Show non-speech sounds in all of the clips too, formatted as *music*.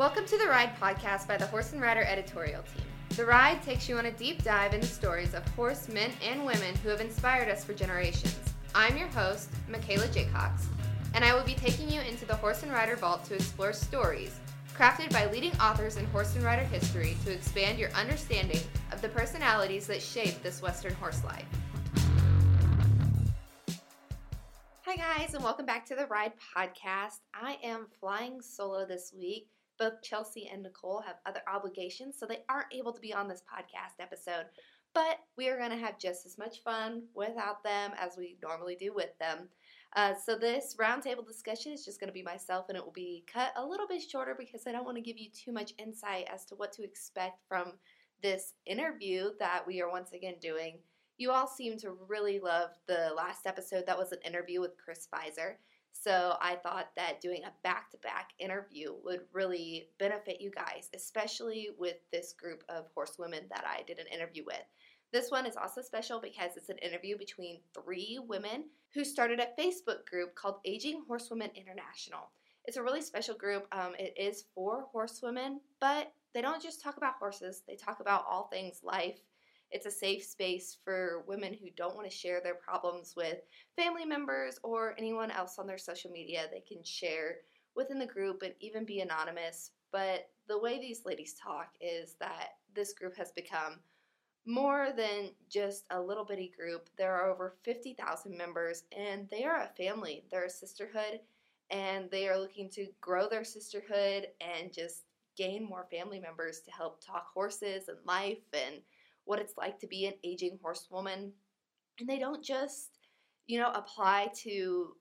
Welcome to the Ride podcast by the Horse and Rider editorial team. The Ride takes you on a deep dive into stories of horsemen and women who have inspired us for generations. I'm your host, Michaela Jaycox, and I will be taking you into the Horse and Rider vault to explore stories crafted by leading authors in horse and rider history to expand your understanding of the personalities that shape this Western horse life. Hi, guys, and welcome back to the Ride Podcast. I am flying solo this week. Both Chelsea and Nicole have other obligations, so they aren't able to be on this podcast episode. But we are going to have just as much fun without them as we normally do with them. Uh, so this roundtable discussion is just going to be myself, and it will be cut a little bit shorter because I don't want to give you too much insight as to what to expect from this interview that we are once again doing. You all seem to really love the last episode that was an interview with Chris Pfizer. So I thought that doing a back to back interview would really benefit you guys, especially with this group of horsewomen that I did an interview with. This one is also special because it's an interview between three women who started a Facebook group called Aging Horsewomen International. It's a really special group. Um, it is for horsewomen, but they don't just talk about horses, they talk about all things life. It's a safe space for women who don't want to share their problems with family members or anyone else on their social media. They can share within the group and even be anonymous. But the way these ladies talk is that this group has become more than just a little bitty group. There are over 50,000 members, and they are a family. They're a sisterhood, and they are looking to grow their sisterhood and just gain more family members to help talk horses and life and what it's like to be an aging horsewoman. And they don't just, you know, apply to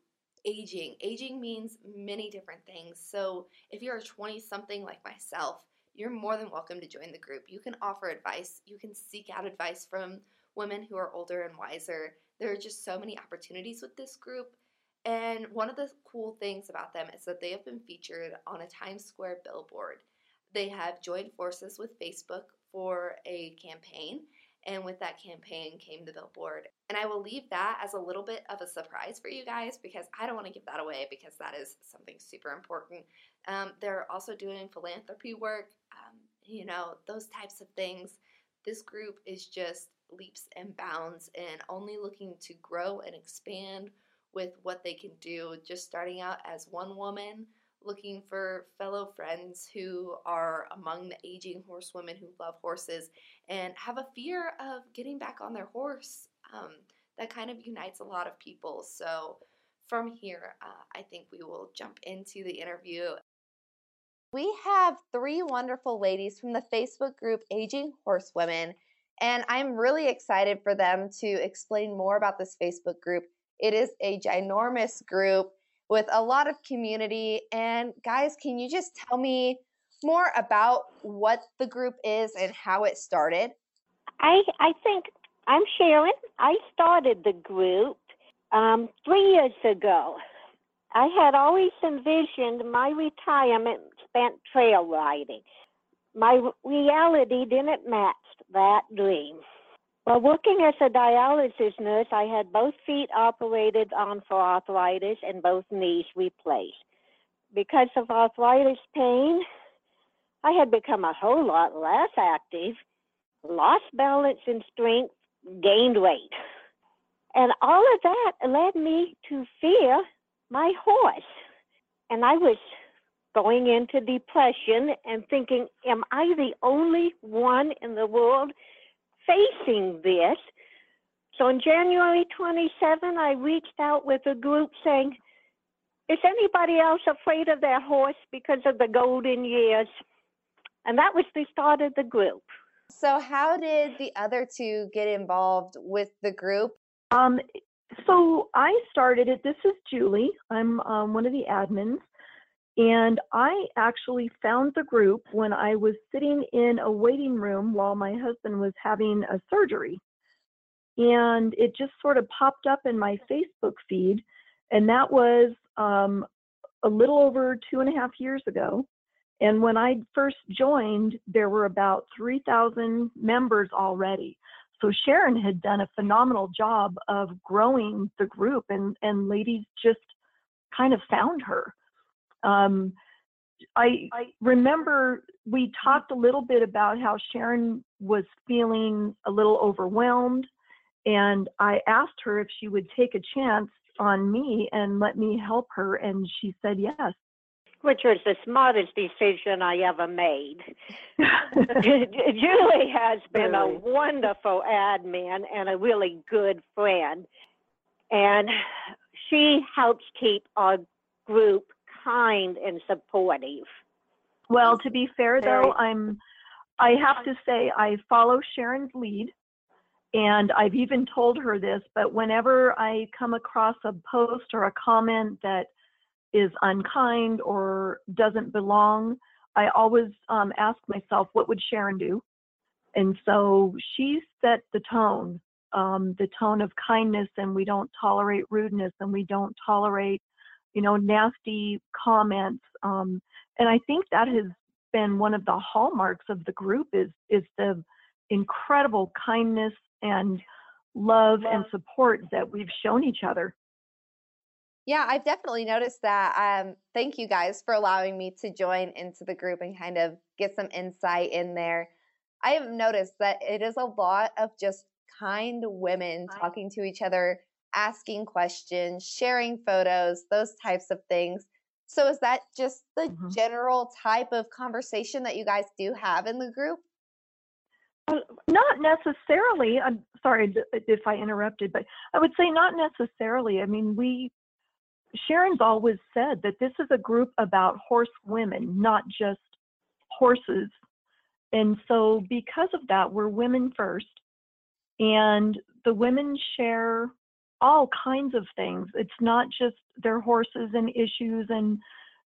aging. Aging means many different things. So if you're a 20 something like myself, you're more than welcome to join the group. You can offer advice, you can seek out advice from women who are older and wiser. There are just so many opportunities with this group. And one of the cool things about them is that they have been featured on a Times Square billboard. They have joined forces with Facebook for a campaign, and with that campaign came the billboard. And I will leave that as a little bit of a surprise for you guys because I don't want to give that away because that is something super important. Um, they're also doing philanthropy work um, you know, those types of things. This group is just leaps and bounds and only looking to grow and expand with what they can do. Just starting out as one woman, looking for fellow friends who are among the aging horsewomen who love horses and have a fear of getting back on their horse. Um, that kind of unites a lot of people. So, from here, uh, I think we will jump into the interview we have three wonderful ladies from the Facebook group Aging Horsewomen, and I'm really excited for them to explain more about this Facebook group. It is a ginormous group with a lot of community. And guys, can you just tell me more about what the group is and how it started? I I think I'm Sharon. I started the group um, three years ago. I had always envisioned my retirement spent trail riding. My reality didn't match that dream. Working as a dialysis nurse, I had both feet operated on for arthritis and both knees replaced. Because of arthritis pain, I had become a whole lot less active, lost balance and strength, gained weight. And all of that led me to fear my horse. And I was going into depression and thinking, Am I the only one in the world facing this? So on January 27, I reached out with a group saying, Is anybody else afraid of their horse because of the golden years? And that was the start of the group. So, how did the other two get involved with the group? Um, so I started it. This is Julie. I'm um, one of the admins. And I actually found the group when I was sitting in a waiting room while my husband was having a surgery. And it just sort of popped up in my Facebook feed. And that was um, a little over two and a half years ago. And when I first joined, there were about 3,000 members already. So Sharon had done a phenomenal job of growing the group, and, and ladies just kind of found her. Um, I, I remember we talked a little bit about how Sharon was feeling a little overwhelmed, and I asked her if she would take a chance on me and let me help her, and she said yes. Which was the smartest decision I ever made. *laughs* Julie has been a wonderful admin and a really good friend, and she helps keep our group kind and supportive. Well, to be fair though, I'm I have to say I follow Sharon's lead and I've even told her this, but whenever I come across a post or a comment that is unkind or doesn't belong, I always um, ask myself, what would Sharon do? And so she set the tone, um, the tone of kindness, and we don't tolerate rudeness and we don't tolerate you know, nasty comments. Um, and I think that has been one of the hallmarks of the group is is the incredible kindness and love and support that we've shown each other. Yeah, I've definitely noticed that. Um, thank you guys for allowing me to join into the group and kind of get some insight in there. I have noticed that it is a lot of just kind women talking to each other asking questions, sharing photos, those types of things. So is that just the mm-hmm. general type of conversation that you guys do have in the group? Uh, not necessarily. I'm sorry if I interrupted, but I would say not necessarily. I mean, we Sharon's always said that this is a group about horse women, not just horses. And so because of that, we're women first. And the women share all kinds of things. It's not just their horses and issues and,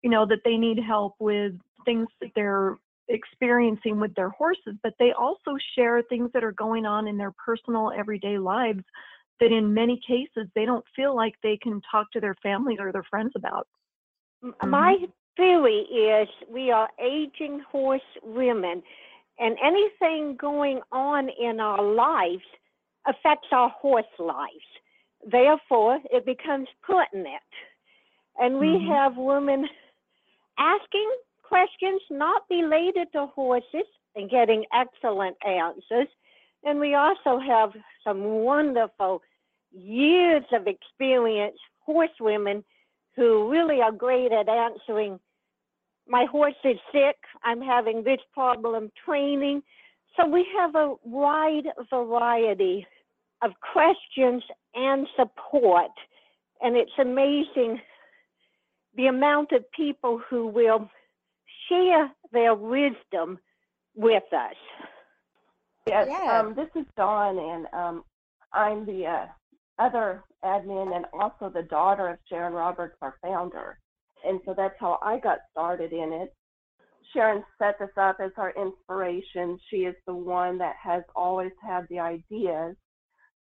you know, that they need help with things that they're experiencing with their horses, but they also share things that are going on in their personal everyday lives that in many cases they don't feel like they can talk to their families or their friends about. My mm-hmm. theory is we are aging horse women, and anything going on in our lives affects our horse lives. Therefore, it becomes pertinent. And we mm-hmm. have women asking questions not related to horses and getting excellent answers. And we also have some wonderful years of experience horsewomen who really are great at answering my horse is sick, I'm having this problem training. So we have a wide variety of questions and support. And it's amazing the amount of people who will share their wisdom with us. Yes, yeah. um, this is Dawn, and um, I'm the uh, other admin and also the daughter of Sharon Roberts, our founder. And so that's how I got started in it. Sharon set this up as our inspiration. She is the one that has always had the ideas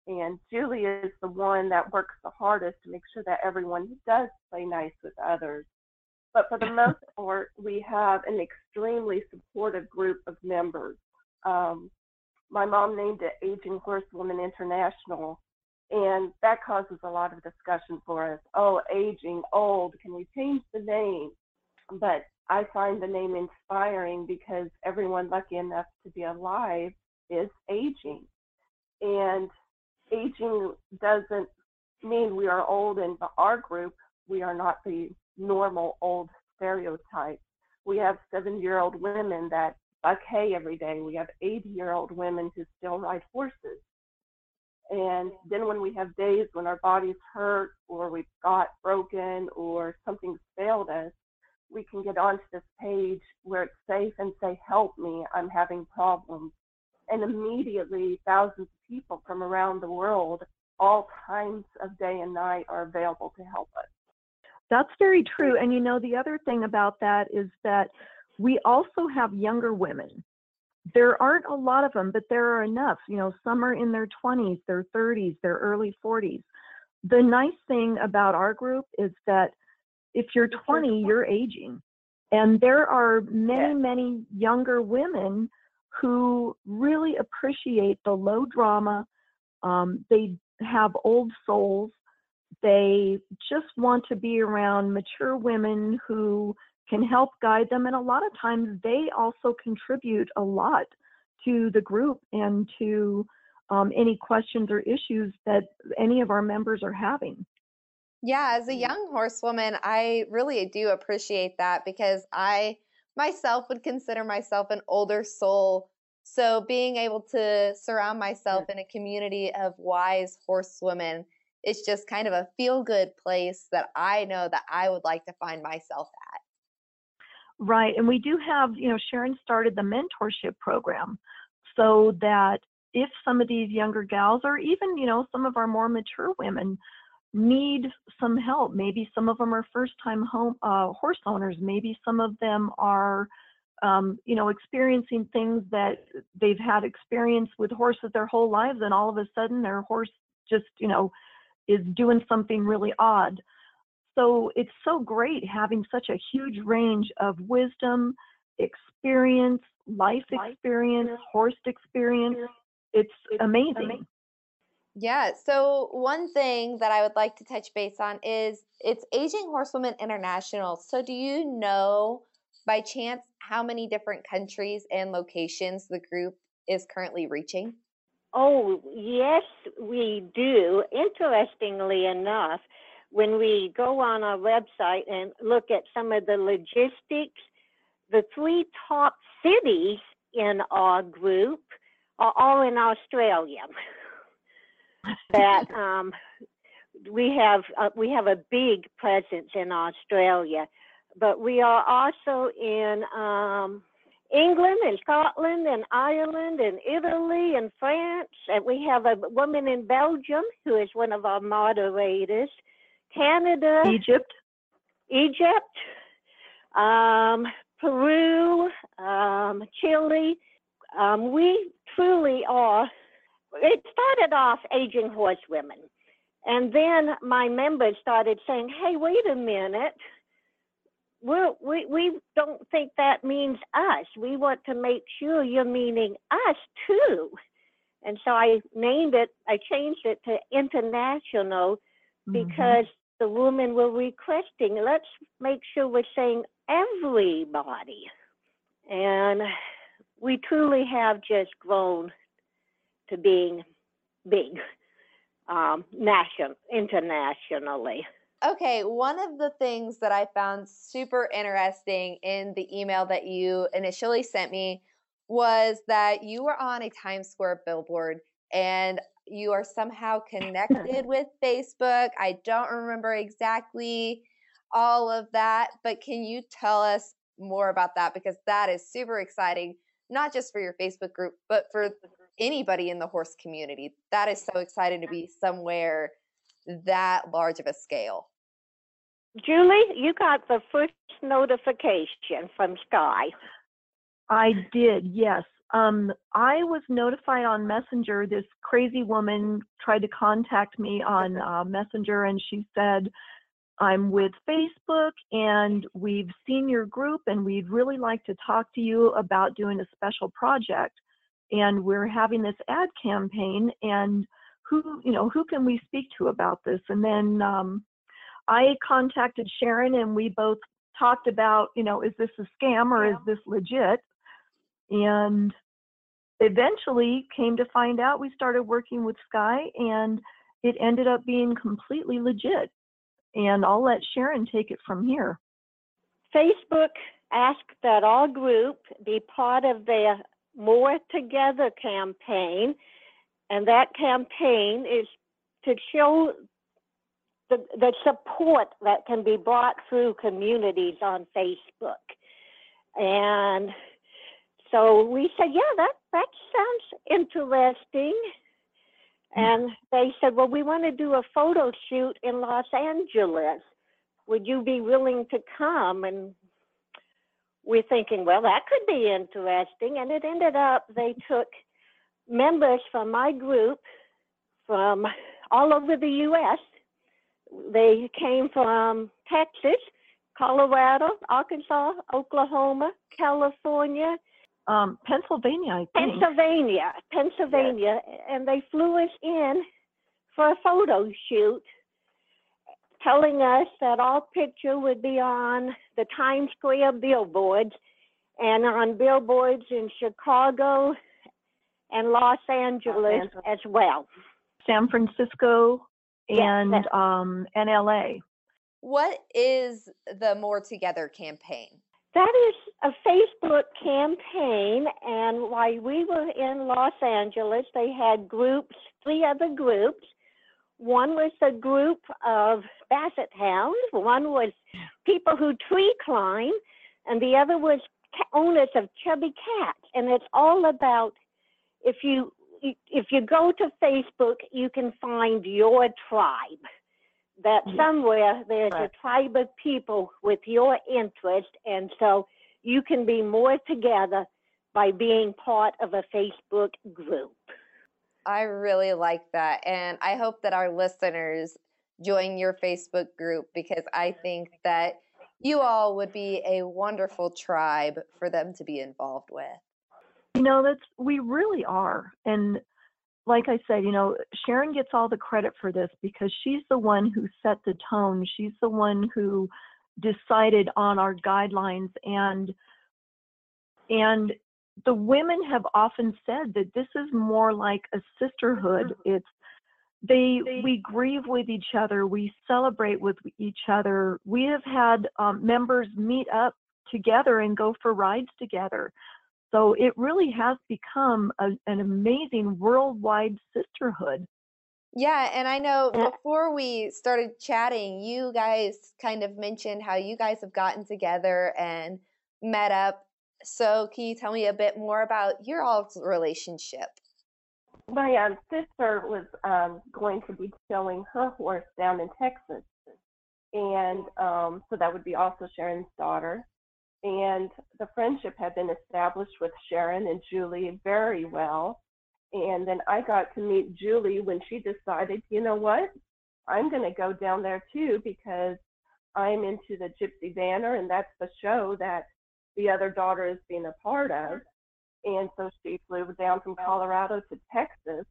and Julie is the one that works the hardest to make sure that everyone does play nice with others. But for the most *laughs* part, we have an extremely supportive group of members. Um, my mom named it Aging Horsewoman International, and that causes a lot of discussion for us. Oh, aging, old, can we change the name? But I find the name inspiring because everyone lucky enough to be alive is aging. And aging doesn't mean we are old in our group. We are not the normal old stereotype. We have 70 year old women that buck hay every day. We have 80 year old women who still ride horses. And then when we have days when our bodies hurt or we've got broken or something's failed us, we can get onto this page where it's safe and say, Help me, I'm having problems and immediately thousands of people from around the world, all times of day and night, are available to help us. That's very true. And you know, the other thing about that is that we also have younger women. There aren't a lot of them, but there are enough. You know, some are in their 20s, their 30s, their early 40s. The nice thing about our group is that if you're 20, you're aging. And there are many, many younger women who really appreciate the low drama. Um, they have old souls. They just want to be around mature women who can help guide them. And a lot of times they also contribute a lot to the group and to um, any questions or issues that any of our members are having. Yeah, as a young horsewoman, I really do appreciate that because I myself would consider myself an older soul. So being able to surround myself mm. in a community of wise horsewomen it's just kind of a feel good place that I know that I would like to find myself at. Right. And we do have, you know, Sharon started the mentorship program so that if some of these younger gals or even, you know, some of our more mature women need some help, maybe some of them are first time home uh, horse owners, maybe some of them are um, you know, experiencing things that they've had experience with horses their whole lives, and all of a sudden their horse just, you know, is doing something really odd. So it's so great having such a huge range of wisdom, experience, life experience, horse experience. It's amazing. Yeah. So one thing that I would like to touch base on is it's Aging Horsewomen International. So do you know by chance how many different countries and locations the group is currently reaching? Oh, yes, we do. Interestingly enough, when we go on our website and look at some of the logistics, the three top cities in our group are all in Australia. *laughs* *laughs* that um, we have uh, we have a big presence in Australia, but we are also in um, England and Scotland and Ireland and Italy and France. And we have a woman in Belgium who is one of our moderators. Canada, Egypt, Egypt, um, Peru, um, Chile. Um, we truly are. It started off aging horsewomen. And then my members started saying, hey, wait a minute we're, we we don't think that means us. We want to make sure you're meaning us too. And so I named it. I changed it to international mm-hmm. because mm-hmm. the women were requesting. Let's make sure we're saying everybody. And we truly have just grown to being big, um, national, internationally. Okay, one of the things that I found super interesting in the email that you initially sent me was that you were on a Times Square billboard and you are somehow connected *laughs* with Facebook. I don't remember exactly all of that, but can you tell us more about that? Because that is super exciting, not just for your Facebook group, but for anybody in the horse community. That is so exciting to be somewhere that large of a scale. Julie, you got the first notification from Sky. I did, yes. Um, I was notified on Messenger. This crazy woman tried to contact me on *laughs* uh, Messenger, and she said, I'm with Facebook, and we've seen your group, and we'd really like to talk to you about doing a special project. And we're having this ad campaign, and who you know who can we speak to about this? And then um, i contacted sharon and we both talked about you know is this a scam or yeah. is this legit? And eventually came to find out we started working with sky and it ended up being completely legit. And i'll let sharon take it from here. Facebook asked that our group be part of their more together campaign and that campaign is to show the, the support that can be brought through communities on Facebook. And so we said, yeah, that, that sounds interesting. And they said, well, we want to do a photo shoot in Los Angeles. Would you be willing to come? And we're thinking, well, that could be interesting. And it ended up they took members from my group from all over the U.S. They came from Texas, Colorado, Arkansas, Oklahoma, California, um, Pennsylvania. I think Pennsylvania, Pennsylvania, yes. and they flew us in for a photo shoot. Telling us that our picture would be on the Times Square billboards and on billboards in Chicago and Los Angeles, Los Angeles. as well. San Francisco and yes, um, and LA. What is the More Together campaign? That is a Facebook campaign, and while we were in Los Angeles, they had groups, three other groups. One was a group of basset hounds, one was people who tree climb, and the other was owners of chubby cats. And it's all about if you if you go to Facebook, you can find your tribe. That somewhere there's a tribe of people with your interest, and so you can be more together by being part of a Facebook group. I really like that. And I hope that our listeners join your Facebook group because I think that you all would be a wonderful tribe for them to be involved with. You know, that's we really are. And like I said, you know, Sharon gets all the credit for this because she's the one who set the tone. She's the one who decided on our guidelines and and the women have often said that this is more like a sisterhood. Mm-hmm. It's they we grieve with each other, we celebrate with each other. We have had um, members meet up together and go for rides together. So it really has become a, an amazing worldwide sisterhood. Yeah, and I know before we started chatting, you guys kind of mentioned how you guys have gotten together and met up. So, can you tell me a bit more about your all's relationship? My um, sister was um, going to be showing her horse down in Texas, and um, so that would be also Sharon's daughter and the friendship had been established with Sharon and Julie very well. And then I got to meet Julie when she decided, you know what, I'm going to go down there too because I'm into the Gypsy Vanner, and that's the show that the other daughter is being a part of. And so she flew down from Colorado to Texas,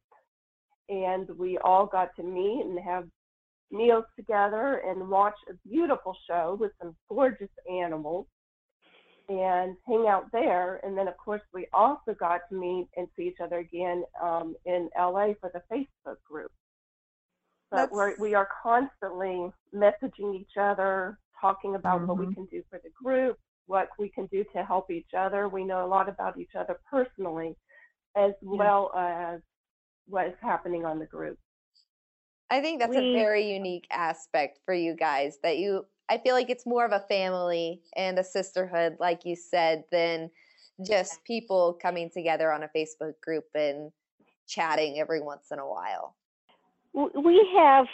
and we all got to meet and have meals together and watch a beautiful show with some gorgeous animals and hang out there. And then, of course, we also got to meet and see each other again um, in LA for the Facebook group. But we're, we are constantly messaging each other, talking about mm-hmm. what we mm-hmm. can do for the group, what we can do to help each other. We know a lot about each other personally, as yeah. well as what is happening on the group. I think that's we, a very unique aspect for you guys that you I feel like it's more of a family and a sisterhood, like you said, than just people coming together on a Facebook group and chatting every once in a while. We have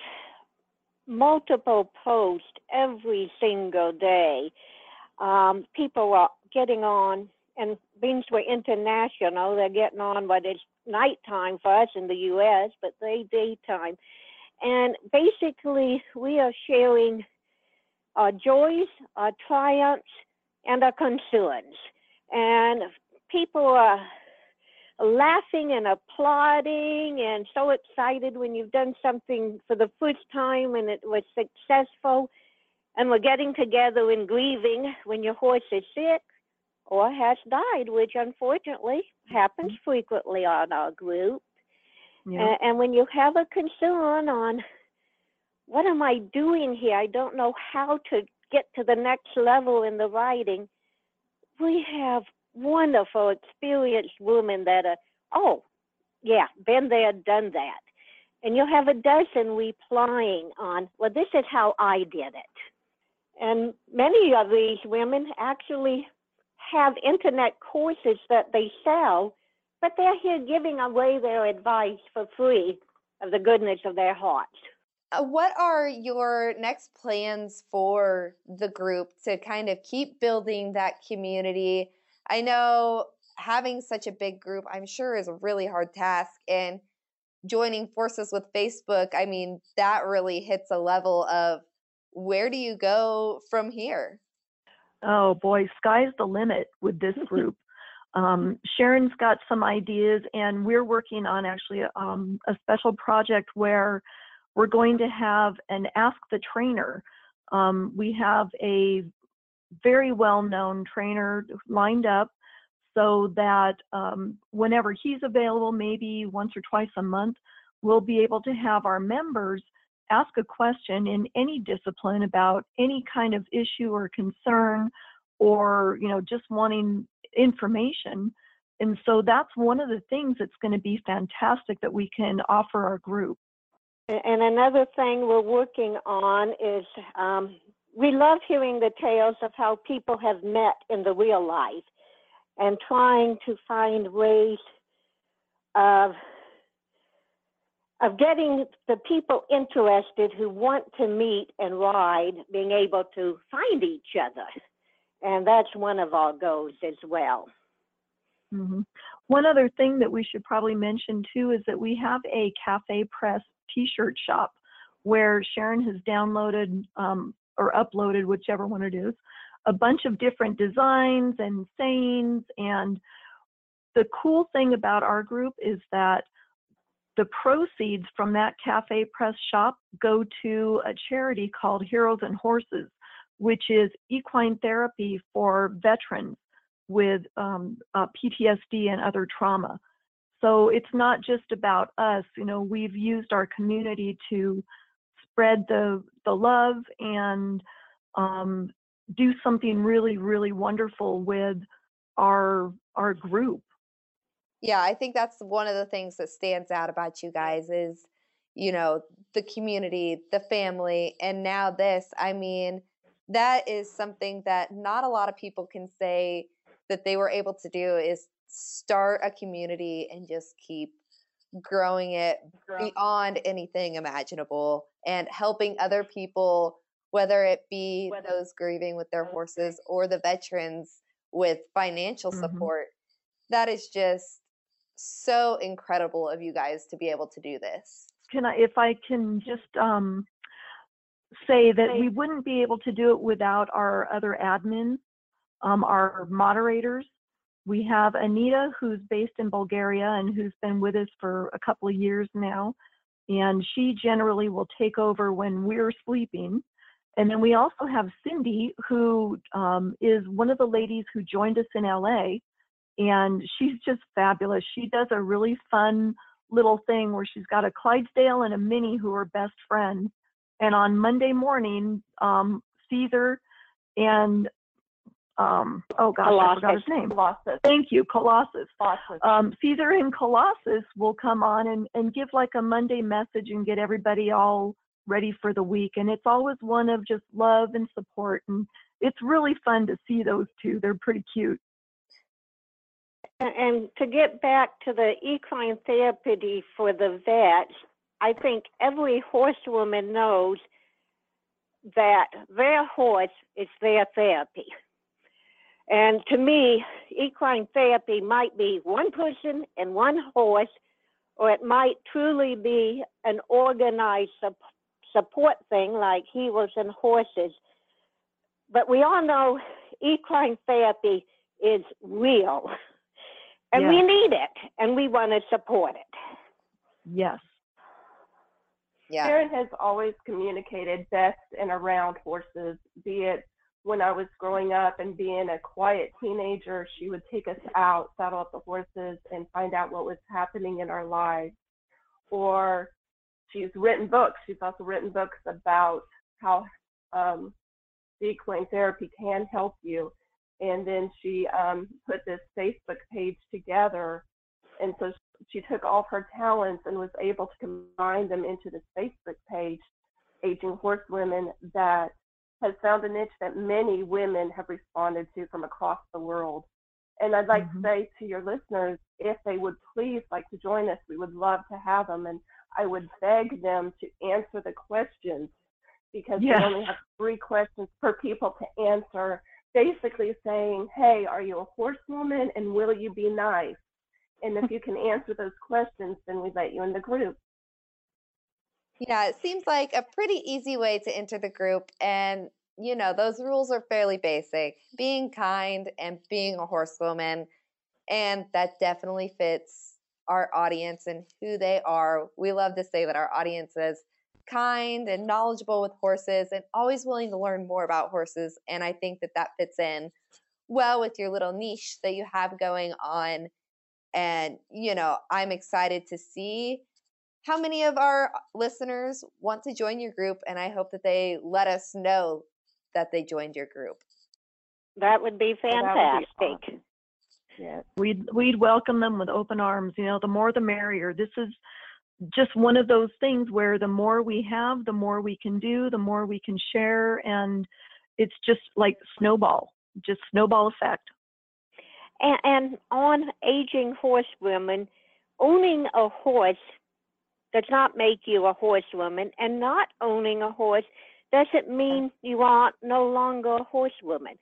multiple posts every single day. Um, people are getting on, and being we're international, they're getting on, but it's nighttime for us in the U.S., but they daytime. And basically, we are sharing our joys, our triumphs, and our concerns. And people are laughing and applauding and so excited when you've done something for the first time and it was successful. And we're getting together and grieving when your horse is sick or has died, which unfortunately happens mm-hmm. frequently on our group. Yeah. and when you have a concern on what am I doing here? I don't know how to get to the next level in the writing. We have wonderful, experienced women that are, oh, yeah, been there, done that. And you'll have a dozen replying on, well, this is how I did it. And many of these women actually have internet courses that they sell, but they're here giving away their advice for free of the goodness of their hearts. Uh, what are your next plans for the group to kind of keep building that community? I know having such a big group, I'm sure, is a really hard task. And joining forces with Facebook, I mean, that really hits a level of where do you go from here? Oh boy, sky's the limit with this *laughs* group. um, Sharon's got some ideas, and we're working on actually um, a special project where we're going to have an Ask the Trainer. Um, we have a very well known trainer lined up so that um, whenever he's available, maybe once or twice a month, we'll be able to have our members ask a question in any discipline about any kind of issue or concern or you know just wanting information. And so that's one of the things that's going to be fantastic that we can offer our group. And another thing we're working on is um, we love hearing the tales of how people have met in the real life and trying to find ways of of getting the people interested who want to meet and ride being able to find each other. And that's one of our goals as well. Mm-hmm. one other thing that we should probably mention too is that we have a CafePress t-shirt shop where sharon has downloaded um, or uploaded whichever one it is a bunch of different designs and sayings. And the cool thing about our group is that the proceeds from that CafePress shop go to a charity called Heroes and Horses, which is equine therapy for veterans with um, uh, PTSD and other trauma. So it's not just about us. You know, we've used our community to spread the the love and um, do something really, really wonderful with our our group. Yeah, I think that's one of the things that stands out about you guys is, you know, the community, the family, and now this. I mean, that is something that not a lot of people can say that they were able to do is start a community and just keep growing it beyond anything imaginable and helping other people whether it be whether those grieving with their horses or the veterans with financial mm-hmm. support that is just so incredible of you guys to be able to do this. Can I, if I can just um, say that we wouldn't be able to do it without our other admins, um, our moderators. We have Anita, who's based in Bulgaria and who's been with us for a couple of years now. And she generally will take over when we're sleeping. And then we also have Cindy, who um, is one of the ladies who joined us in LA and she's just fabulous. She does a really fun little thing where she's got a Clydesdale and a Mini who are best friends. And on Monday morning, um, Caesar and um, oh gosh, Colossus. I forgot his name. Colossus. Thank you, Colossus. Colossus. Um, Caesar and Colossus will come on and, and give like a Monday message and get everybody all ready for the week. And it's always one of just love and support. And it's really fun to see those two. They're pretty cute. And to get back to the equine therapy for the vets, I think every horsewoman knows that their horse is their therapy. And to me, equine therapy might be one person and one horse, or it might truly be an organized support thing like heroes and horses. But we all know equine therapy is real. And yes. we need it and we want to support it. Yes. Yeah. Sharon has always communicated best and around horses, be it when I was growing up and being a quiet teenager, she would take us out, saddle up the horses, and find out what was happening in our lives. Or she's written books. She's also written books about how um, equine therapy can help you and then she um, put this Facebook page together. And so she took all of her talents and was able to combine them into this Facebook page, Aging Horsewomen, that has found a niche that many women have responded to from across the world. And I'd like mm-hmm. to say to your listeners, if they would please like to join us, we would love to have them. And I would beg them to answer the questions because we only have three questions per people to answer basically saying, hey, are you a horsewoman and will you be nice? And if you can answer those questions, then we let you in the group. Yeah, it seems like a pretty easy way to enter the group. And, you know, those rules are fairly basic being kind and being a horsewoman. And that definitely fits our audience and who they are. We love to say that our audience is kind and knowledgeable with horses and always willing to learn more about horses. And I think that that fits in well with your little niche that you have going on. And, you know, I'm excited to see how many of our listeners want to join your group. And I hope that they let us know that they joined your group. That would be oh, fantastic. Would be awesome. Yeah, we'd we'd welcome them with open arms. You know, the more the merrier. This is just one of those things where the more we have, the more we can do, the more we can share, and it's just like snowball, just snowball effect. And, and on aging horsewomen, owning a horse does not make you a horsewoman, and not owning a horse doesn't mean you are no longer a horsewoman.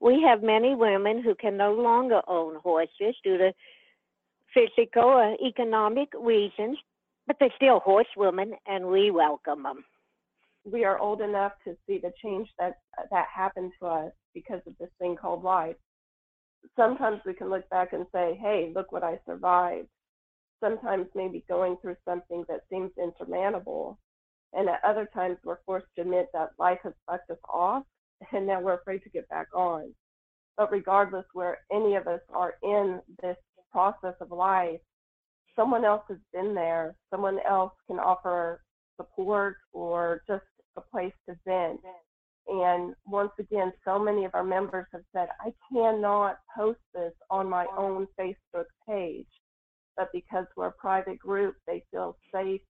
We have many women who can no longer own horses due to physical or economic reasons, but they're still horsewomen, and we welcome them. We are old enough to see the change that that happened to us because of this thing called life. Sometimes we can look back and say, "Hey, look what I survived." Sometimes maybe going through something that seems insurmountable, and at other times we're forced to admit that life has sucked us off, and now we're afraid to get back on. But regardless where any of us are in this process of life, someone else has been there. Someone else can offer support or just a place to vent. And once again, so many of our members have said, I cannot post this on my own Facebook page. But because we're a private group, they feel safe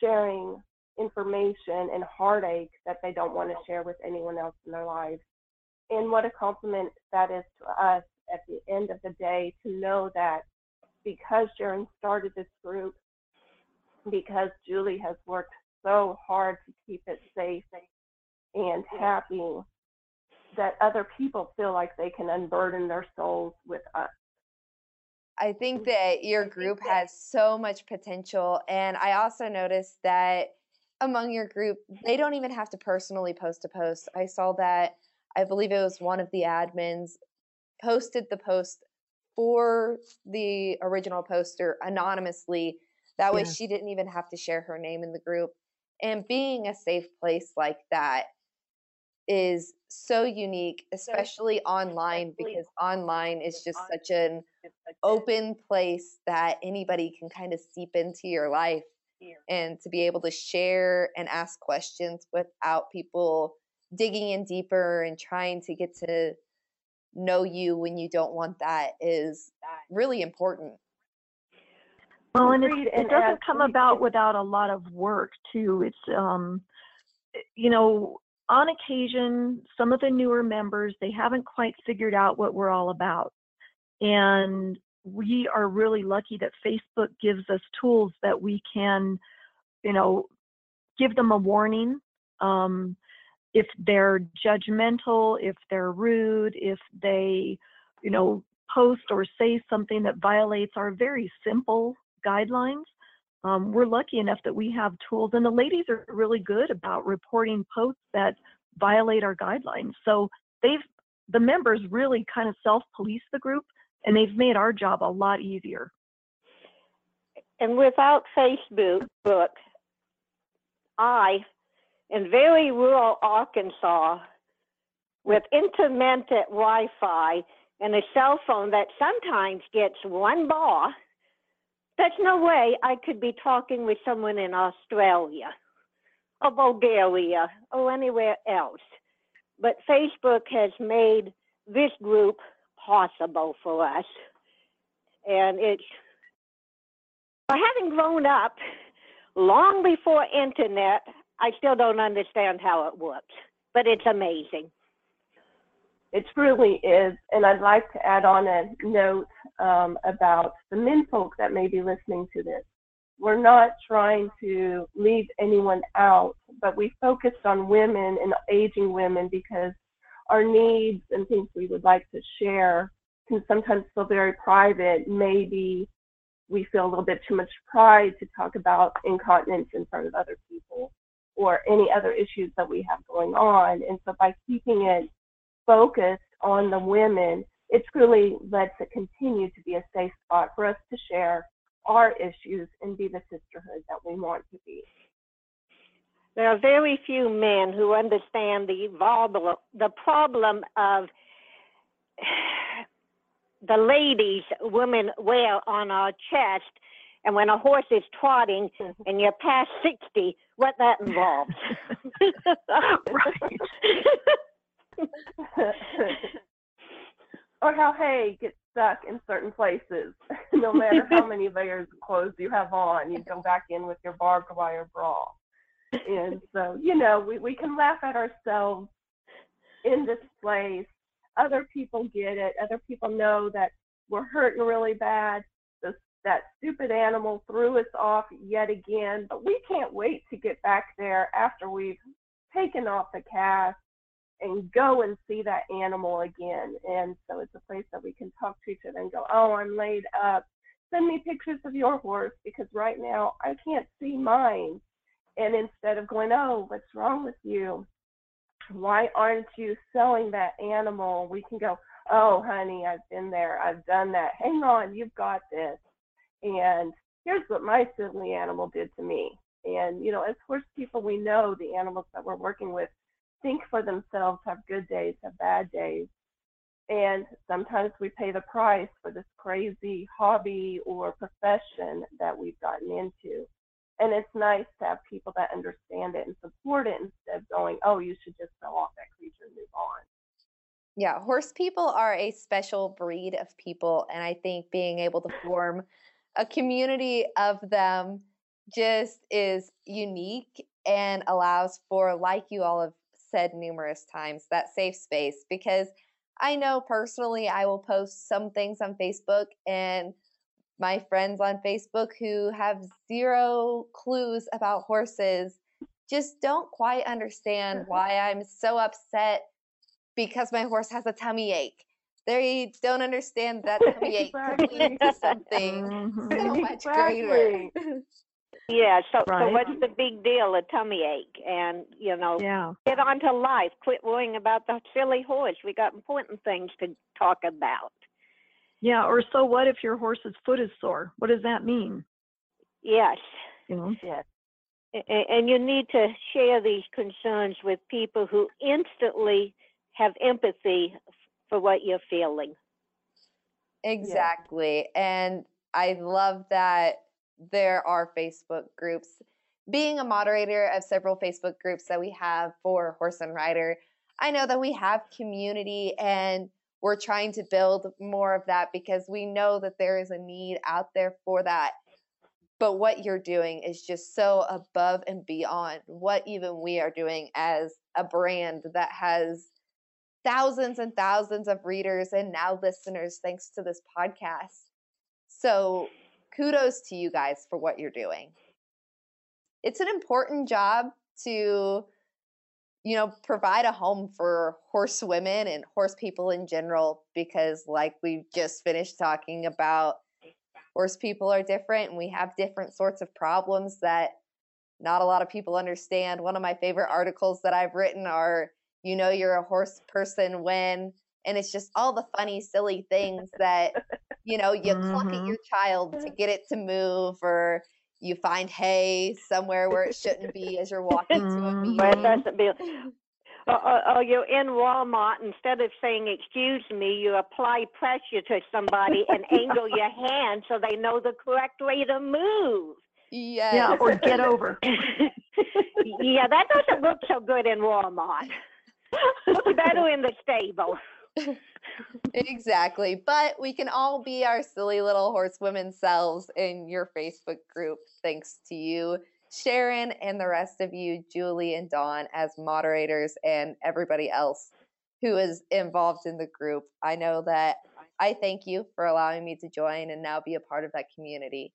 sharing information and heartache that they don't want to share with anyone else in their lives. And what a compliment that is to us at the end of the day to know that because Sharon started this group, because Julie has worked so hard to keep it safe and happy, that other people feel like they can unburden their souls with us. I think mm-hmm. that your group has so much potential. And I also noticed that among your group, they don't even have to personally post a post. I saw that, I believe it was one of the admins posted the post for the original poster anonymously. That way, yeah. she didn't even have to share her name in the group. And being a safe place like that is so unique, especially online, because online is just such an open place that anybody can kind of seep into your life. And to be able to share and ask questions without people digging in deeper and trying to get to know you when you don't want that is really important. Well, and it, it doesn't come about without a lot of work too. It's um, you know, on occasion, some of the newer members they haven't quite figured out what we're all about, and we are really lucky that Facebook gives us tools that we can, you know, give them a warning. Um, if they're judgmental, if they're rude, if they, you know, post or say something that violates our very simple guidelines, um, we're lucky enough that we have tools, and the ladies are really good about reporting posts that violate our guidelines. So they've the members really kind of self-police the group, and they've made our job a lot easier. And without Facebook, I in very rural Arkansas with intermittent Wi Fi and a cell phone that sometimes gets one bar, there's no way I could be talking with someone in Australia or Bulgaria or anywhere else. But Facebook has made this group possible for us. And it's having grown up long before internet, I still don't understand how it works, but it's amazing. It truly is. And I'd like to add on a note um, about the men folk that may be listening to this. We're not trying to leave anyone out, but we focused on women and aging women because our needs and things we would like to share can sometimes feel very private. Maybe we feel a little bit too much pride to talk about incontinence in front of other people or any other issues that we have going on. And so by keeping it focused on the women, it's really led to continue to be a safe spot for us to share our issues and be the sisterhood that we want to be. there are very few men who understand the the problem of *sighs* the ladies women wear on our chest and when a horse is trotting mm-hmm. and you're past 60 what that involves. *laughs* *laughs* Or how hay gets stuck in certain places. *laughs* No matter how many layers of clothes you have on you go back in with your barbed wire bra. And so you know we, we can laugh at ourselves in this place. Other people get it. Other people know that we're hurting really bad. That stupid animal threw us off yet again, but we can't wait to get back there after we've taken off the cast and go and see that animal again. And so it's a place that we can talk to each other and go, oh, I'm laid up. Send me pictures of your horse because right now I can't see mine. And instead of going, oh, what's wrong with you? why aren't you selling that animal? We can go, oh, honey, I've been there, I've done that. Hang on, you've got this. And here's what my silly animal did to me. And, you know, as horse people, we know the animals that we're working with think for themselves, have good days, have bad days. And sometimes we pay the price for this crazy hobby or profession that we've gotten into and it's nice to have people that understand it and support it instead of going, oh, you should just sell off that creature and move on. Yeah, horse people are a special breed of people. And I think being able to form a community of them just is unique and allows for, like you all have said numerous times, that safe space. Because I know personally, I will post some things on Facebook and my friends on Facebook who have zero clues about horses just don't quite understand mm-hmm. why I'm so upset because my horse has a tummy ache. They don't understand that *laughs* tummy ache could lead to something mm-hmm. so much exactly. greater. *laughs* Yeah, so, right. so what's the big deal, a tummy ache? And, you know, yeah. get on to life. Quit worrying about the silly horse. We got important things to talk about. Yeah, or so what if your horse's foot is sore? What does that mean? Yes. You know? Yes. And you need to share these concerns with people who instantly have empathy for what you're feeling. Exactly. Yeah. And I love that there are Facebook groups. Being a moderator of several Facebook groups that we have for Horse and Rider, I know that we have community and we're trying to build more of that because we know that there is a need out there for that. But what you're doing is just so above and beyond what even we are doing as a brand that has thousands and thousands of readers and now listeners thanks to this podcast. So, kudos to you guys for what you're doing. It's an important job to you know, provide a home for horse women and horse people in general because, like we just finished talking about, horse people are different and we have different sorts of problems that not a lot of people understand. One of my favorite articles that I've written are, you know, you're a horse person when, and it's just all the funny, silly things that, you know, you mm-hmm. cluck at mm-hmm. your child to get it to move or, you find hay somewhere where it shouldn't be as you're *laughs* walking to a mm-hmm. meeting. Where it doesn't be. Or, or, you're in Walmart, instead of saying, excuse me, you apply pressure to somebody and *laughs* angle your hand so they know the correct way to move. Yes. Yeah, or get over. *laughs* yeah, that doesn't look so good in Walmart. Looks better in the stable exactly. But we can all be our silly little horsewomen selves in your Facebook group, thanks to you, Sharon, and the rest of you, Julie and Dawn, as moderators, and everybody else who is involved in the group. I know that I thank you for allowing me to join and now be a part of that community.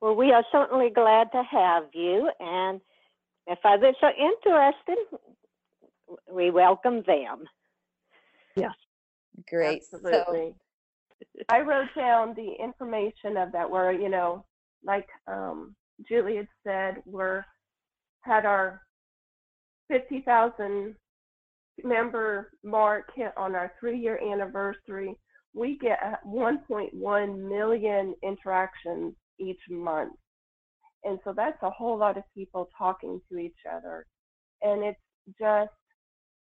Well, we are certainly glad to have you. And if others are interested, we welcome them. Yes. Great. Absolutely. So, I wrote down the information of that where, you know, like um, Julie had said, we're had our 50,000 member mark hit on our three year anniversary. We get 1.1 million interactions each month. And so that's a whole lot of people talking to each other. And it's just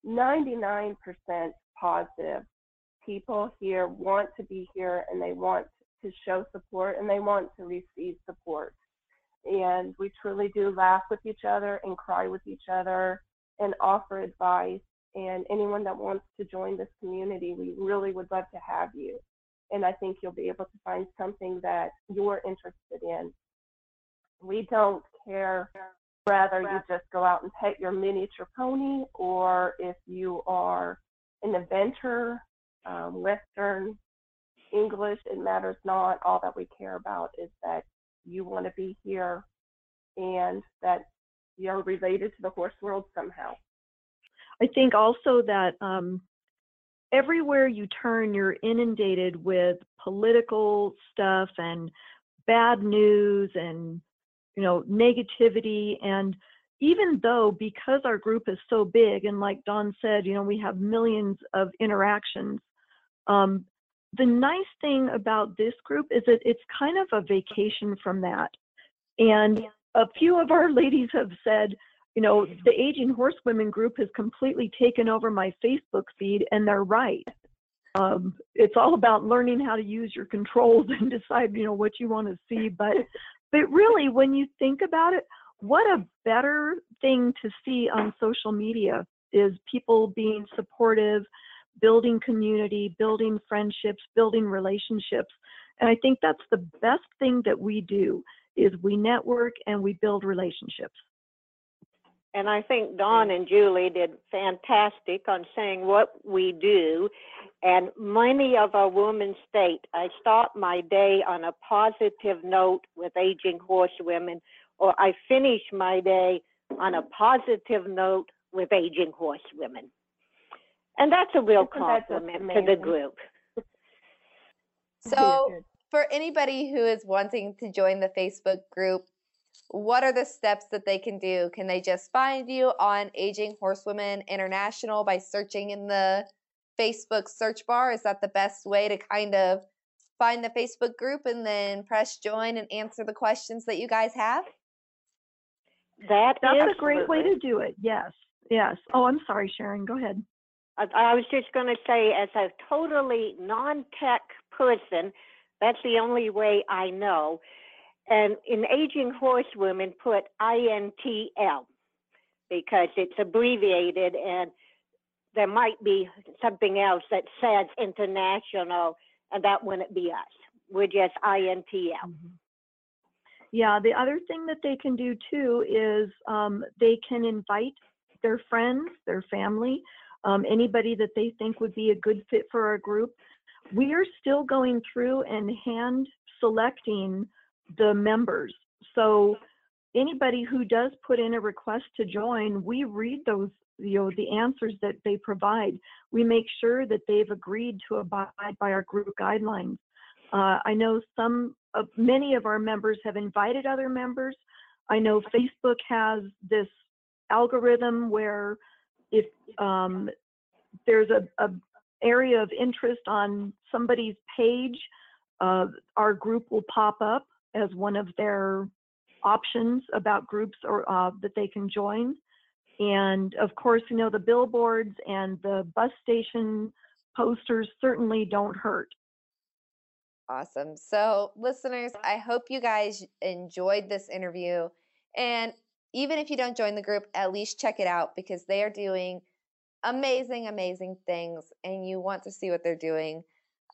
99% positive. People here want to be here and they want to show support and they want to receive support. And we truly do laugh with each other and cry with each other and offer advice. And anyone that wants to join this community, we really would love to have you. And I think you'll be able to find something that you're interested in. We don't care whether you just go out and pet your miniature pony or if you are an eventer, um, Western, English, it matters not. All that we care about is that you want to be here and that you're related to the horse world somehow. I think also that um, everywhere you turn, you're inundated with political stuff and bad news and you know negativity and even though because our group is so big and like Dawn said, you know, we have millions of interactions, um, the nice thing about this group is that it's kind of a vacation from that. And a few of our *laughs* ladies have said, you know, the Aging Horsewomen group has completely taken over my Facebook feed, and they're right. Um, it's all about learning how to use your controls *laughs* and decide, you know, what you want to see. But, but really, when you think about it, what a better thing to see on social media is people being supportive, building community, building friendships, building relationships. And I think that's the best thing that we do is we network and we build relationships. And I think Dawn and Julie did fantastic on saying what we do. And many of our women state, I start my day on a positive note with aging horsewomen, or I finish my day on a positive note with aging horsewomen. And that's a real compliment to the group. So, for anybody who is wanting to join the Facebook group, what are the steps that they can do? Can they just find you on Aging Horsewomen International by searching in the Facebook search bar? Is that the best way to kind of find the Facebook group and then press join and answer the questions that you guys have? That That's a great way to do it. Yes. Yes. Oh, I'm sorry, Sharon. Go ahead. I, I was just going to say, as a totally non tech person, that's the only way I know. And in Aging Horsewomen, put INTL because it's abbreviated and there might be something else that says international and that wouldn't be us. We're just INTL. Mm-hmm. Yeah, the other thing that they can do too is um, they can invite their friends, their family, um, anybody that they think would be a good fit for our group. We are still going through and hand selecting the members. So anybody who does put in a request to join, we read those, you know, the answers that they provide. We make sure that they've agreed to abide by our group guidelines. Uh, I know some, of, many of our members have invited other members. I know Facebook has this algorithm where if um, there's a, a, area of interest on somebody's page, uh, our group will pop up as one of their options about groups or uh, that they can join. And of course, you know the billboards and the bus station posters certainly don't hurt. Awesome. So, listeners, I hope you guys enjoyed this interview. And even if you don't join the group, at least check it out because they are doing amazing, amazing things and you want to see what they're doing.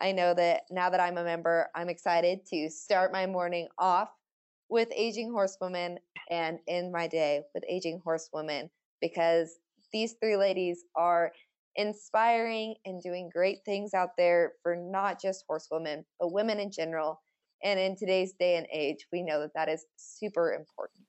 I know that now that I'm a member, I'm excited to start my morning off with Aging Horsewomen and end my day with Aging Horsewomen because these three ladies are inspiring and doing great things out there for not just horsewomen, but women in general. And in today's day and age, we know that that is super important.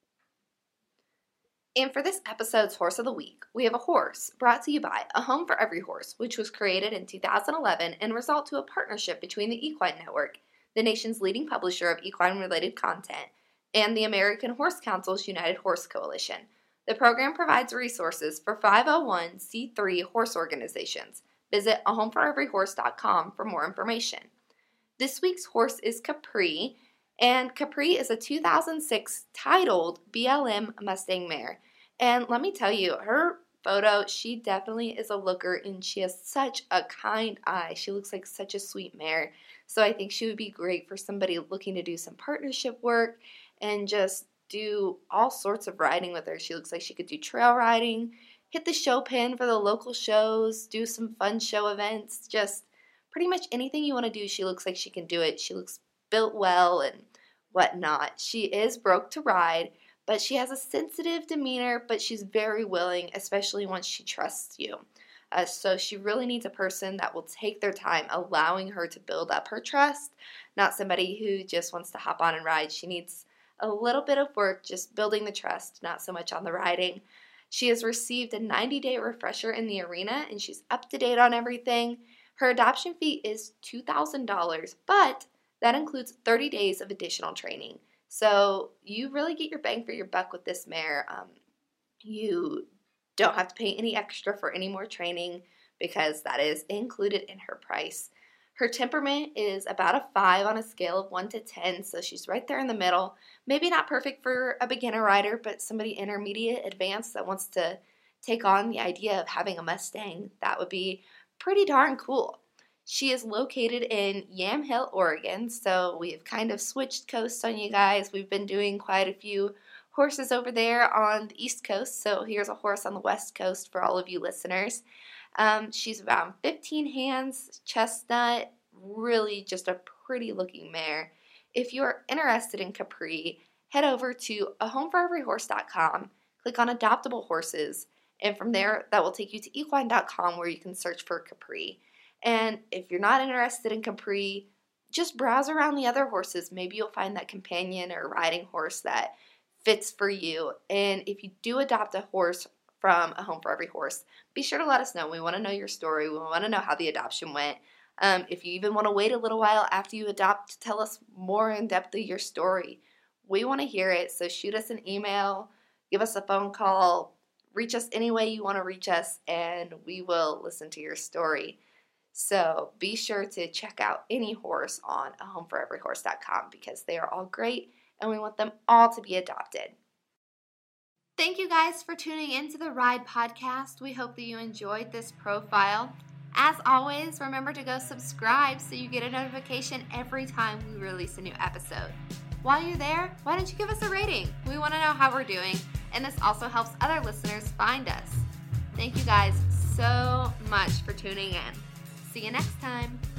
And for this episode's Horse of the Week, we have a horse brought to you by A Home for Every Horse, which was created in 2011 and result to a partnership between the Equine Network, the nation's leading publisher of equine related content, and the American Horse Council's United Horse Coalition. The program provides resources for 501c3 horse organizations. Visit ahomeforeveryhorse.com for more information. This week's horse is Capri, And Capri is a 2006 titled BLM Mustang mare. And let me tell you, her photo, she definitely is a looker and she has such a kind eye. She looks like such a sweet mare. So I think she would be great for somebody looking to do some partnership work and just do all sorts of riding with her. She looks like she could do trail riding, hit the show pin for the local shows, do some fun show events, just pretty much anything you want to do. She looks like she can do it. She looks built well and whatnot. She is broke to ride, but she has a sensitive demeanor, but she's very willing, especially once she trusts you. Uh, so she really needs a person that will take their time, allowing her to build up her trust, not somebody who just wants to hop on and ride. She needs a little bit of work just building the trust, not so much on the riding. She has received a 90 day refresher in the arena and she's up to date on everything. Her adoption fee is $2,000, but that includes 30 days of additional training. So you really get your bang for your buck with this mare. Um, you don't have to pay any extra for any more training because that is included in her price. Her temperament is about a 5 on a scale of 1 to 10, so she's right there in the middle. Maybe not perfect for a beginner rider, but somebody intermediate, advanced that wants to take on the idea of having a Mustang. That would be pretty darn cool. She is located in Yamhill, Oregon, so we have kind of switched coasts on you guys. We've been doing quite a few horses over there on the East Coast, so here's a horse on the West Coast for all of you listeners. Um, she's about 15 hands, chestnut, really just a pretty looking mare. If you're interested in Capri, head over to ahomeforeveryhorse.com, click on adoptable horses, and from there that will take you to equine.com where you can search for Capri. And if you're not interested in Capri, just browse around the other horses. Maybe you'll find that companion or riding horse that fits for you. And if you do adopt a horse from a home for every horse, be sure to let us know. We want to know your story. We want to know how the adoption went. Um, if you even want to wait a little while after you adopt to tell us more in depth of your story, we want to hear it. So shoot us an email, give us a phone call, reach us any way you want to reach us, and we will listen to your story. So be sure to check out any horse on a ahomeforeveryhorse.com because they are all great and we want them all to be adopted. Thank you guys for tuning in to the Ride Podcast. We hope that you enjoyed this profile. As always, remember to go subscribe so you get a notification every time we release a new episode. While you're there, why don't you give us a rating? We want to know how we're doing, and this also helps other listeners find us. Thank you guys so much for tuning in. See you next time.